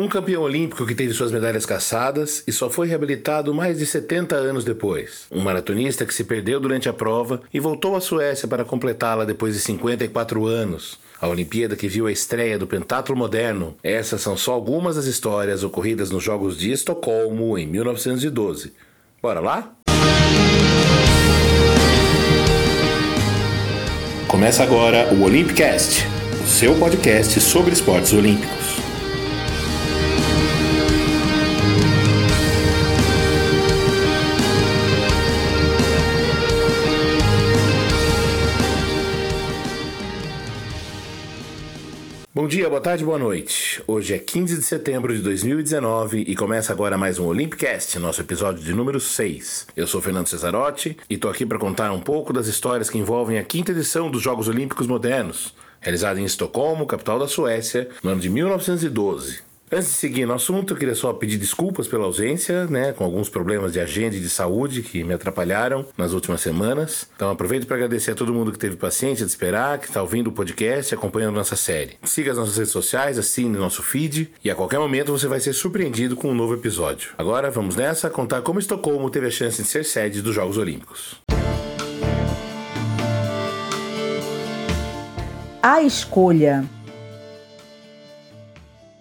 Um campeão olímpico que teve suas medalhas caçadas e só foi reabilitado mais de 70 anos depois. Um maratonista que se perdeu durante a prova e voltou à Suécia para completá-la depois de 54 anos. A Olimpíada que viu a estreia do pentatlo moderno. Essas são só algumas das histórias ocorridas nos Jogos de Estocolmo em 1912. Bora lá? Começa agora o Olympicast, o seu podcast sobre esportes olímpicos. Bom dia, boa tarde, boa noite. Hoje é 15 de setembro de 2019 e começa agora mais um Olympicast, nosso episódio de número 6. Eu sou Fernando Cesarotti e estou aqui para contar um pouco das histórias que envolvem a quinta edição dos Jogos Olímpicos Modernos, realizada em Estocolmo, capital da Suécia, no ano de 1912. Antes de seguir no assunto, eu queria só pedir desculpas pela ausência, né, com alguns problemas de agenda e de saúde que me atrapalharam nas últimas semanas. Então aproveito para agradecer a todo mundo que teve paciência de esperar, que está ouvindo o podcast e acompanhando nossa série. Siga as nossas redes sociais, assine nosso feed e a qualquer momento você vai ser surpreendido com um novo episódio. Agora vamos nessa contar como Estocolmo teve a chance de ser sede dos Jogos Olímpicos. A escolha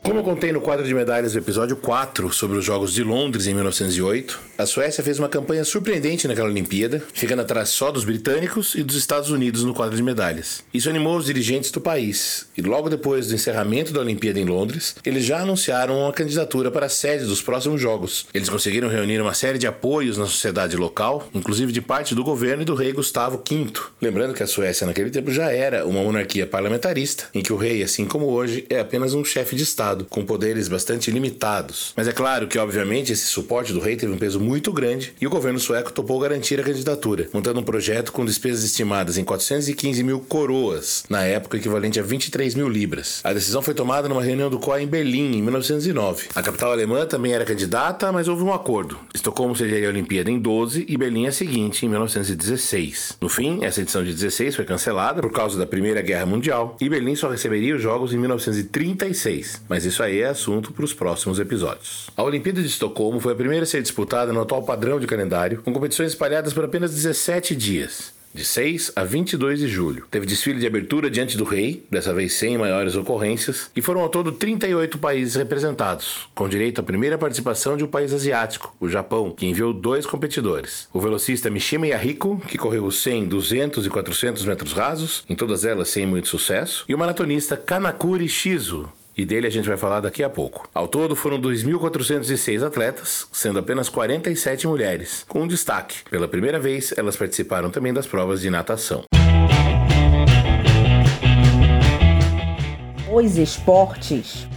como contei no quadro de medalhas do episódio 4 sobre os Jogos de Londres em 1908, a Suécia fez uma campanha surpreendente naquela Olimpíada, ficando atrás só dos britânicos e dos Estados Unidos no quadro de medalhas. Isso animou os dirigentes do país, e logo depois do encerramento da Olimpíada em Londres, eles já anunciaram uma candidatura para a sede dos próximos Jogos. Eles conseguiram reunir uma série de apoios na sociedade local, inclusive de parte do governo e do rei Gustavo V. Lembrando que a Suécia naquele tempo já era uma monarquia parlamentarista, em que o rei, assim como hoje, é apenas um chefe de Estado com poderes bastante limitados. Mas é claro que, obviamente, esse suporte do rei teve um peso muito grande e o governo sueco topou garantir a candidatura, montando um projeto com despesas estimadas em 415 mil coroas, na época equivalente a 23 mil libras. A decisão foi tomada numa reunião do COI em Berlim, em 1909. A capital alemã também era candidata, mas houve um acordo. Estocolmo seria a Olimpíada em 12 e Berlim a seguinte, em 1916. No fim, essa edição de 16 foi cancelada por causa da Primeira Guerra Mundial e Berlim só receberia os Jogos em 1936. Mas isso aí é assunto para os próximos episódios. A Olimpíada de Estocolmo foi a primeira a ser disputada no atual padrão de calendário, com competições espalhadas por apenas 17 dias de 6 a 22 de julho. Teve desfile de abertura diante do rei, dessa vez sem maiores ocorrências, e foram ao todo 38 países representados, com direito à primeira participação de um país asiático, o Japão, que enviou dois competidores. O velocista Mishima Yahiko, que correu os 100, 200 e 400 metros rasos, em todas elas sem muito sucesso, e o maratonista Kanakuri Shizu, e dele a gente vai falar daqui a pouco. Ao todo foram 2.406 atletas, sendo apenas 47 mulheres, com um destaque. Pela primeira vez, elas participaram também das provas de natação. Os esportes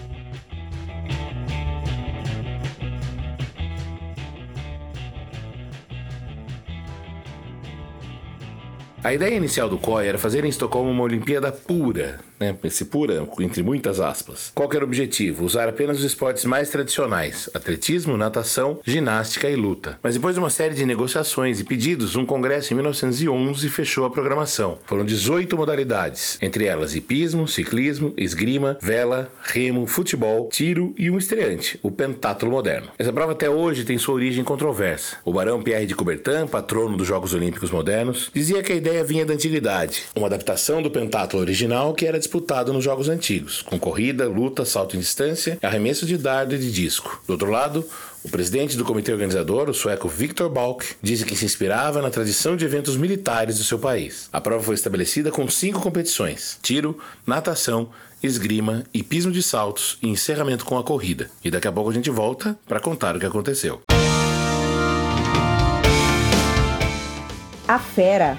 A ideia inicial do COI era fazer em Estocolmo uma Olimpíada pura, né? Pura, entre muitas aspas. Qual era o objetivo? Usar apenas os esportes mais tradicionais: atletismo, natação, ginástica e luta. Mas depois de uma série de negociações e pedidos, um congresso em 1911 fechou a programação. Foram 18 modalidades, entre elas hipismo, ciclismo, esgrima, vela, remo, futebol, tiro e um estreante, o pentatlo moderno. Essa prova até hoje tem sua origem controversa. O barão Pierre de Coubertin, patrono dos Jogos Olímpicos modernos, dizia que a ideia vinha da antiguidade, uma adaptação do pentatlo original que era disputado nos jogos antigos, com corrida, luta, salto em distância, arremesso de dardo e de disco. Do outro lado, o presidente do comitê organizador, o sueco Viktor Balk, disse que se inspirava na tradição de eventos militares do seu país. A prova foi estabelecida com cinco competições: tiro, natação, esgrima, hipismo de saltos e encerramento com a corrida. E daqui a pouco a gente volta para contar o que aconteceu. A fera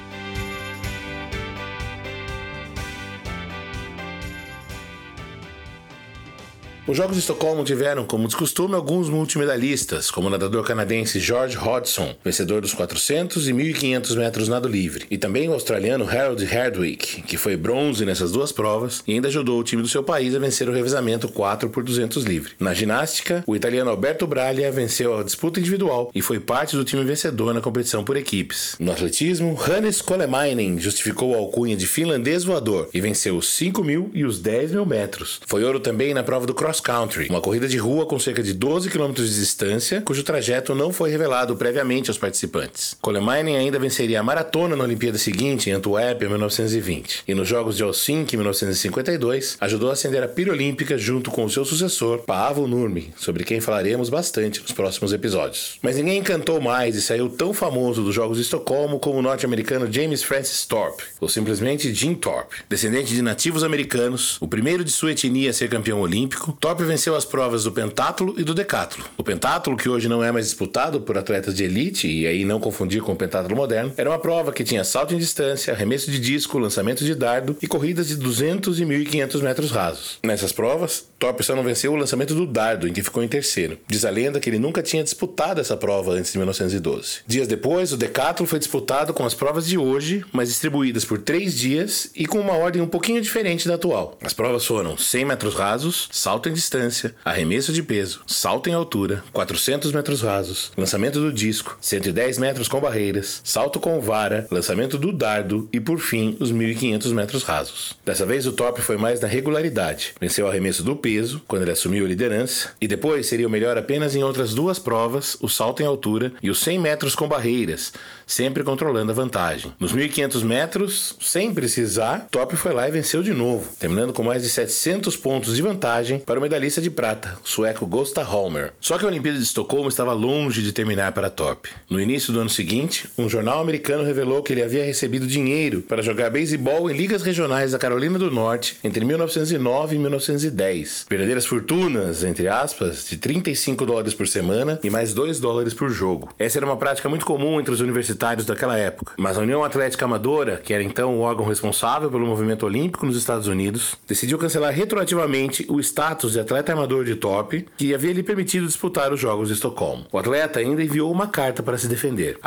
Os Jogos de Estocolmo tiveram, como de costume, alguns multimedalistas, como o nadador canadense George Hodgson, vencedor dos 400 e 1.500 metros nado livre, e também o australiano Harold Hardwick, que foi bronze nessas duas provas e ainda ajudou o time do seu país a vencer o revezamento 4 por 200 livre. Na ginástica, o italiano Alberto Braglia venceu a disputa individual e foi parte do time vencedor na competição por equipes. No atletismo, Hannes Kolemainen justificou a alcunha de finlandês voador e venceu os 5 mil e os 10 mil metros. Foi ouro também na prova do cross Country, uma corrida de rua com cerca de 12 km de distância, cujo trajeto não foi revelado previamente aos participantes. Coleman ainda venceria a maratona na Olimpíada seguinte, em Antuérpia, em 1920, e nos Jogos de Helsinki, em 1952, ajudou a acender a pira olímpica junto com o seu sucessor, Paavo Nurmi, sobre quem falaremos bastante nos próximos episódios. Mas ninguém encantou mais e saiu tão famoso dos Jogos de Estocolmo como o norte-americano James Francis Thorpe, ou simplesmente Jim Thorpe. Descendente de nativos americanos, o primeiro de sua etnia a ser campeão olímpico, Thorpe venceu as provas do pentátulo e do decátulo. O pentátulo, que hoje não é mais disputado por atletas de elite, e aí não confundir com o pentátulo moderno, era uma prova que tinha salto em distância, arremesso de disco, lançamento de dardo e corridas de 200 e 1.500 metros rasos. Nessas provas, Thorpe só não venceu o lançamento do dardo, em que ficou em terceiro. Diz a lenda que ele nunca tinha disputado essa prova antes de 1912. Dias depois, o decátulo foi disputado com as provas de hoje, mas distribuídas por três dias e com uma ordem um pouquinho diferente da atual. As provas foram 100 metros rasos, salto em distância, arremesso de peso, salto em altura, 400 metros rasos, lançamento do disco, 110 metros com barreiras, salto com vara, lançamento do dardo e, por fim, os 1.500 metros rasos. Dessa vez, o top foi mais na regularidade. Venceu o arremesso do peso, quando ele assumiu a liderança, e depois seria o melhor apenas em outras duas provas, o salto em altura e os 100 metros com barreiras, sempre controlando a vantagem. Nos 1.500 metros, sem precisar, Top foi lá e venceu de novo, terminando com mais de 700 pontos de vantagem para medalhista de prata, o sueco Gosta Holmer. Só que a Olimpíada de Estocolmo estava longe de terminar para Top. No início do ano seguinte, um jornal americano revelou que ele havia recebido dinheiro para jogar beisebol em ligas regionais da Carolina do Norte entre 1909 e 1910. Verdadeiras fortunas, entre aspas, de 35 dólares por semana e mais 2 dólares por jogo. Essa era uma prática muito comum entre os universitários daquela época. Mas a União Atlética Amadora, que era então o órgão responsável pelo movimento olímpico nos Estados Unidos, decidiu cancelar retroativamente o status de atleta amador de top que havia lhe permitido disputar os Jogos de Estocolmo. O atleta ainda enviou uma carta para se defender.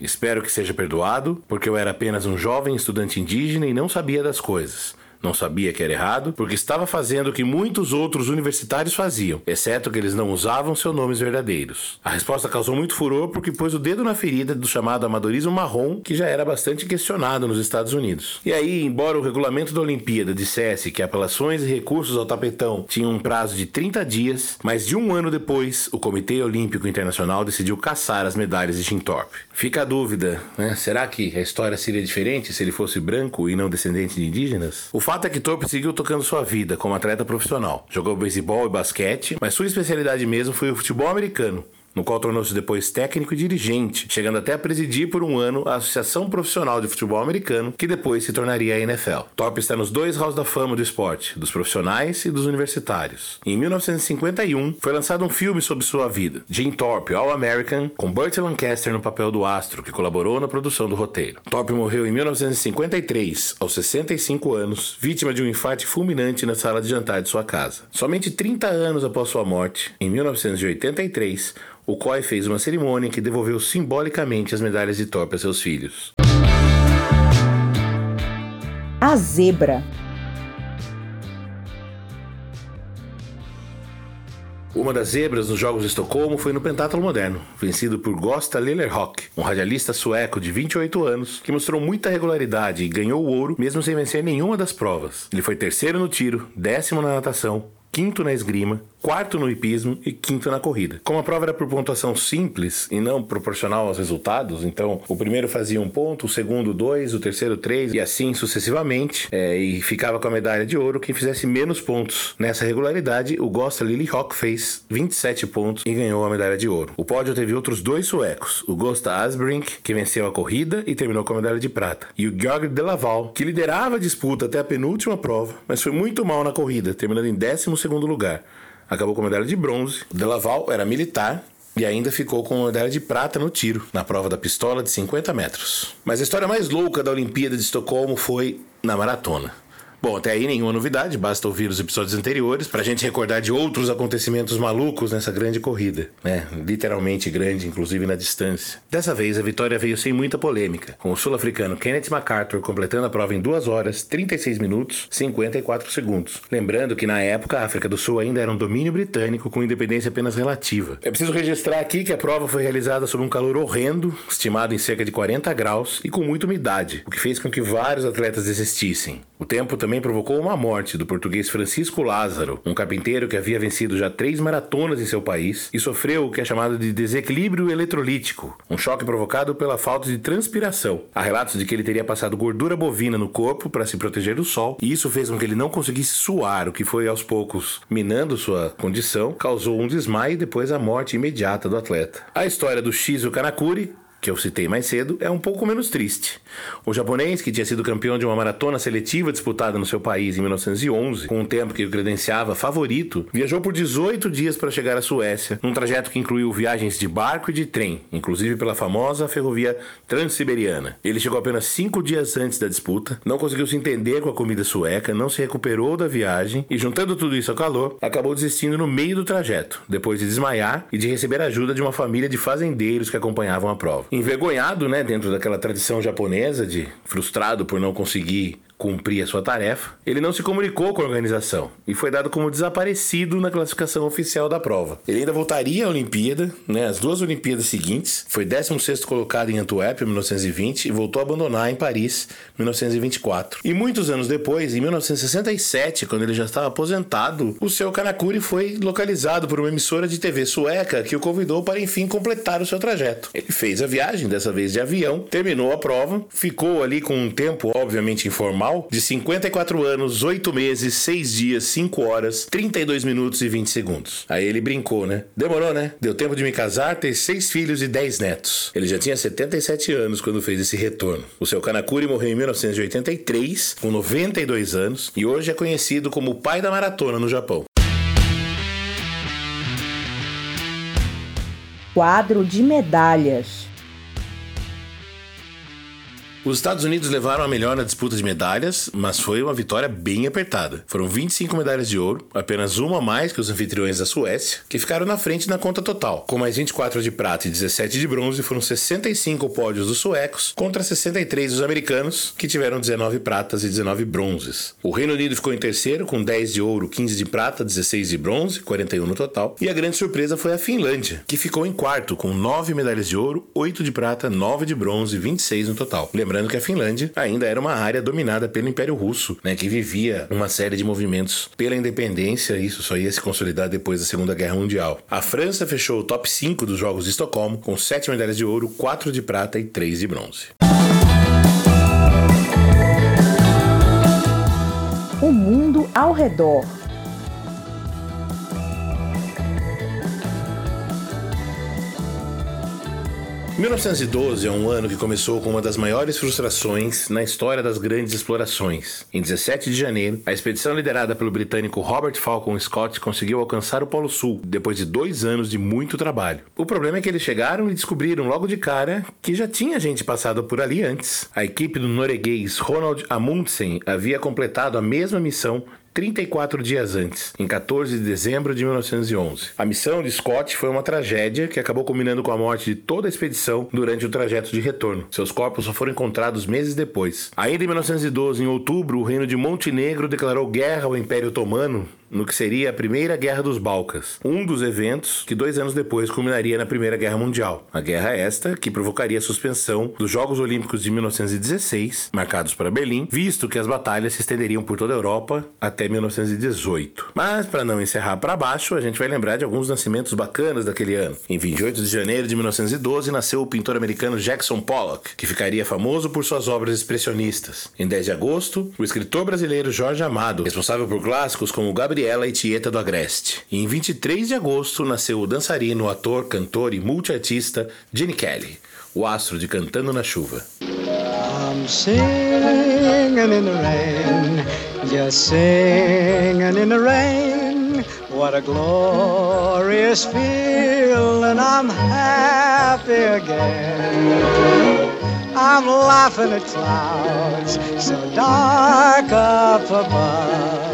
Espero que seja perdoado, porque eu era apenas um jovem estudante indígena e não sabia das coisas. Não sabia que era errado, porque estava fazendo o que muitos outros universitários faziam, exceto que eles não usavam seus nomes verdadeiros. A resposta causou muito furor porque pôs o dedo na ferida do chamado amadorismo marrom, que já era bastante questionado nos Estados Unidos. E aí, embora o regulamento da Olimpíada dissesse que apelações e recursos ao tapetão tinham um prazo de 30 dias, mais de um ano depois, o Comitê Olímpico Internacional decidiu caçar as medalhas de Shintorp. Fica a dúvida, né? Será que a história seria diferente se ele fosse branco e não descendente de indígenas? O fato é que Torpe seguiu tocando sua vida como atleta profissional. Jogou beisebol e basquete, mas sua especialidade mesmo foi o futebol americano no qual tornou-se depois técnico e dirigente, chegando até a presidir por um ano a Associação Profissional de Futebol Americano, que depois se tornaria a NFL. Top está nos dois halls da fama do esporte, dos profissionais e dos universitários. Em 1951, foi lançado um filme sobre sua vida, Jim Thorpe, All American, com Burt Lancaster no papel do astro, que colaborou na produção do roteiro. Thorpe morreu em 1953, aos 65 anos, vítima de um infarte fulminante na sala de jantar de sua casa. Somente 30 anos após sua morte, em 1983, o COI fez uma cerimônia que devolveu simbolicamente as medalhas de Thorpe a seus filhos. A zebra. Uma das zebras nos Jogos de Estocolmo foi no pentátulo moderno, vencido por Gosta Lillerhock, um radialista sueco de 28 anos que mostrou muita regularidade e ganhou o ouro mesmo sem vencer nenhuma das provas. Ele foi terceiro no tiro, décimo na natação, quinto na esgrima, quarto no hipismo e quinto na corrida. Como a prova era por pontuação simples e não proporcional aos resultados, então o primeiro fazia um ponto, o segundo dois, o terceiro três e assim sucessivamente, é, e ficava com a medalha de ouro quem fizesse menos pontos. Nessa regularidade, o Gosta Liljehock fez 27 pontos e ganhou a medalha de ouro. O pódio teve outros dois suecos, o Gosta Asbrink, que venceu a corrida e terminou com a medalha de prata, e o Georg Delaval, que liderava a disputa até a penúltima prova, mas foi muito mal na corrida, terminando em 12 segundo lugar acabou com a medalha de bronze. Delaval era militar e ainda ficou com a medalha de prata no tiro, na prova da pistola de 50 metros. Mas a história mais louca da Olimpíada de Estocolmo foi na maratona. Bom, até aí nenhuma novidade, basta ouvir os episódios anteriores pra gente recordar de outros acontecimentos malucos nessa grande corrida, né? Literalmente grande, inclusive na distância. Dessa vez a vitória veio sem muita polêmica, com o sul-africano Kenneth MacArthur completando a prova em 2 horas, 36 minutos, 54 segundos. Lembrando que na época a África do Sul ainda era um domínio britânico com independência apenas relativa. É preciso registrar aqui que a prova foi realizada sob um calor horrendo, estimado em cerca de 40 graus e com muita umidade, o que fez com que vários atletas desistissem. O tempo também também provocou uma morte do português Francisco Lázaro, um carpinteiro que havia vencido já três maratonas em seu país e sofreu o que é chamado de desequilíbrio eletrolítico, um choque provocado pela falta de transpiração. Há relatos de que ele teria passado gordura bovina no corpo para se proteger do sol, e isso fez com que ele não conseguisse suar, o que foi aos poucos minando sua condição, causou um desmaio e depois a morte imediata do atleta. A história do Shizu Kanakuri que eu citei mais cedo, é um pouco menos triste. O japonês, que tinha sido campeão de uma maratona seletiva disputada no seu país em 1911, com um tempo que o credenciava favorito, viajou por 18 dias para chegar à Suécia, num trajeto que incluiu viagens de barco e de trem, inclusive pela famosa ferrovia Transiberiana. Ele chegou apenas cinco dias antes da disputa, não conseguiu se entender com a comida sueca, não se recuperou da viagem e, juntando tudo isso ao calor, acabou desistindo no meio do trajeto, depois de desmaiar e de receber ajuda de uma família de fazendeiros que acompanhavam a prova envergonhado, né, dentro daquela tradição japonesa de frustrado por não conseguir cumprir a sua tarefa, ele não se comunicou com a organização e foi dado como desaparecido na classificação oficial da prova. Ele ainda voltaria à Olimpíada, né, as duas Olimpíadas seguintes, foi 16º colocado em Antuérpia em 1920 e voltou a abandonar em Paris em 1924. E muitos anos depois, em 1967, quando ele já estava aposentado, o seu Kanakuri foi localizado por uma emissora de TV sueca que o convidou para enfim completar o seu trajeto. Ele fez a viagem, dessa vez de avião, terminou a prova, ficou ali com um tempo obviamente informal de 54 anos, 8 meses, 6 dias, 5 horas, 32 minutos e 20 segundos. Aí ele brincou, né? Demorou, né? Deu tempo de me casar, ter 6 filhos e 10 netos. Ele já tinha 77 anos quando fez esse retorno. O seu Kanakuri morreu em 1983, com 92 anos, e hoje é conhecido como o pai da maratona no Japão. Quadro de medalhas. Os Estados Unidos levaram a melhor na disputa de medalhas, mas foi uma vitória bem apertada. Foram 25 medalhas de ouro, apenas uma a mais que os anfitriões da Suécia, que ficaram na frente na conta total. Com mais 24 de prata e 17 de bronze, foram 65 pódios dos suecos contra 63 dos americanos, que tiveram 19 pratas e 19 bronzes. O Reino Unido ficou em terceiro, com 10 de ouro, 15 de prata, 16 de bronze, 41 no total. E a grande surpresa foi a Finlândia, que ficou em quarto, com 9 medalhas de ouro, 8 de prata, 9 de bronze, 26 no total. Que a Finlândia ainda era uma área dominada pelo Império Russo, né, que vivia uma série de movimentos pela independência, isso só ia se consolidar depois da Segunda Guerra Mundial. A França fechou o top 5 dos Jogos de Estocolmo, com 7 medalhas de ouro, 4 de prata e 3 de bronze. O mundo ao redor. 1912 é um ano que começou com uma das maiores frustrações na história das grandes explorações. Em 17 de janeiro, a expedição liderada pelo britânico Robert Falcon Scott conseguiu alcançar o Polo Sul, depois de dois anos de muito trabalho. O problema é que eles chegaram e descobriram logo de cara que já tinha gente passado por ali antes. A equipe do norueguês Ronald Amundsen havia completado a mesma missão 34 dias antes, em 14 de dezembro de 1911. A missão de Scott foi uma tragédia que acabou culminando com a morte de toda a expedição durante o trajeto de retorno. Seus corpos só foram encontrados meses depois. Ainda em 1912, em outubro, o reino de Montenegro declarou guerra ao Império Otomano no que seria a Primeira Guerra dos Balcãs, um dos eventos que dois anos depois culminaria na Primeira Guerra Mundial. A guerra esta que provocaria a suspensão dos Jogos Olímpicos de 1916, marcados para Berlim, visto que as batalhas se estenderiam por toda a Europa até 1918. Mas, para não encerrar para baixo, a gente vai lembrar de alguns nascimentos bacanas daquele ano. Em 28 de janeiro de 1912 nasceu o pintor americano Jackson Pollock, que ficaria famoso por suas obras expressionistas. Em 10 de agosto, o escritor brasileiro Jorge Amado, responsável por clássicos como Gabriel Gabriela e Tieta do Agreste. E em 23 de agosto nasceu o dançarino, ator, cantor e multiartista Gene Kelly, o astro de Cantando na Chuva. I'm singing in the rain, just singing in the rain. What a glorious feeling, I'm happy again. I'm laughing at clouds so dark up above.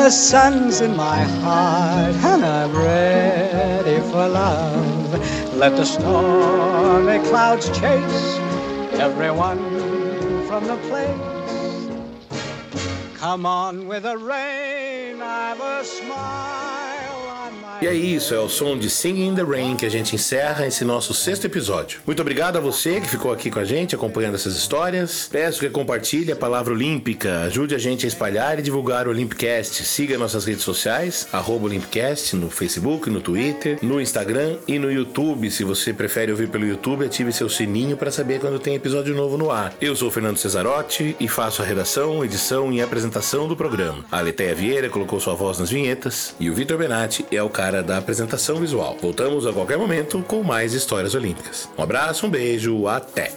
The sun's in my heart and I'm ready for love. Let the stormy clouds chase everyone from the place. Come on with the rain, I've a smile E é isso, é o som de Singing in the Rain que a gente encerra esse nosso sexto episódio. Muito obrigado a você que ficou aqui com a gente acompanhando essas histórias. Peço que compartilhe a palavra olímpica, ajude a gente a espalhar e divulgar o Olympicast. Siga nossas redes sociais, Olympicast, no Facebook, no Twitter, no Instagram e no YouTube. Se você prefere ouvir pelo YouTube, ative seu sininho para saber quando tem episódio novo no ar. Eu sou o Fernando Cesarotti e faço a redação, edição e apresentação do programa. A Leteia Vieira colocou sua voz nas vinhetas e o Vitor Benatti é o cara da apresentação visual. Voltamos a qualquer momento com mais histórias olímpicas. Um abraço, um beijo, até!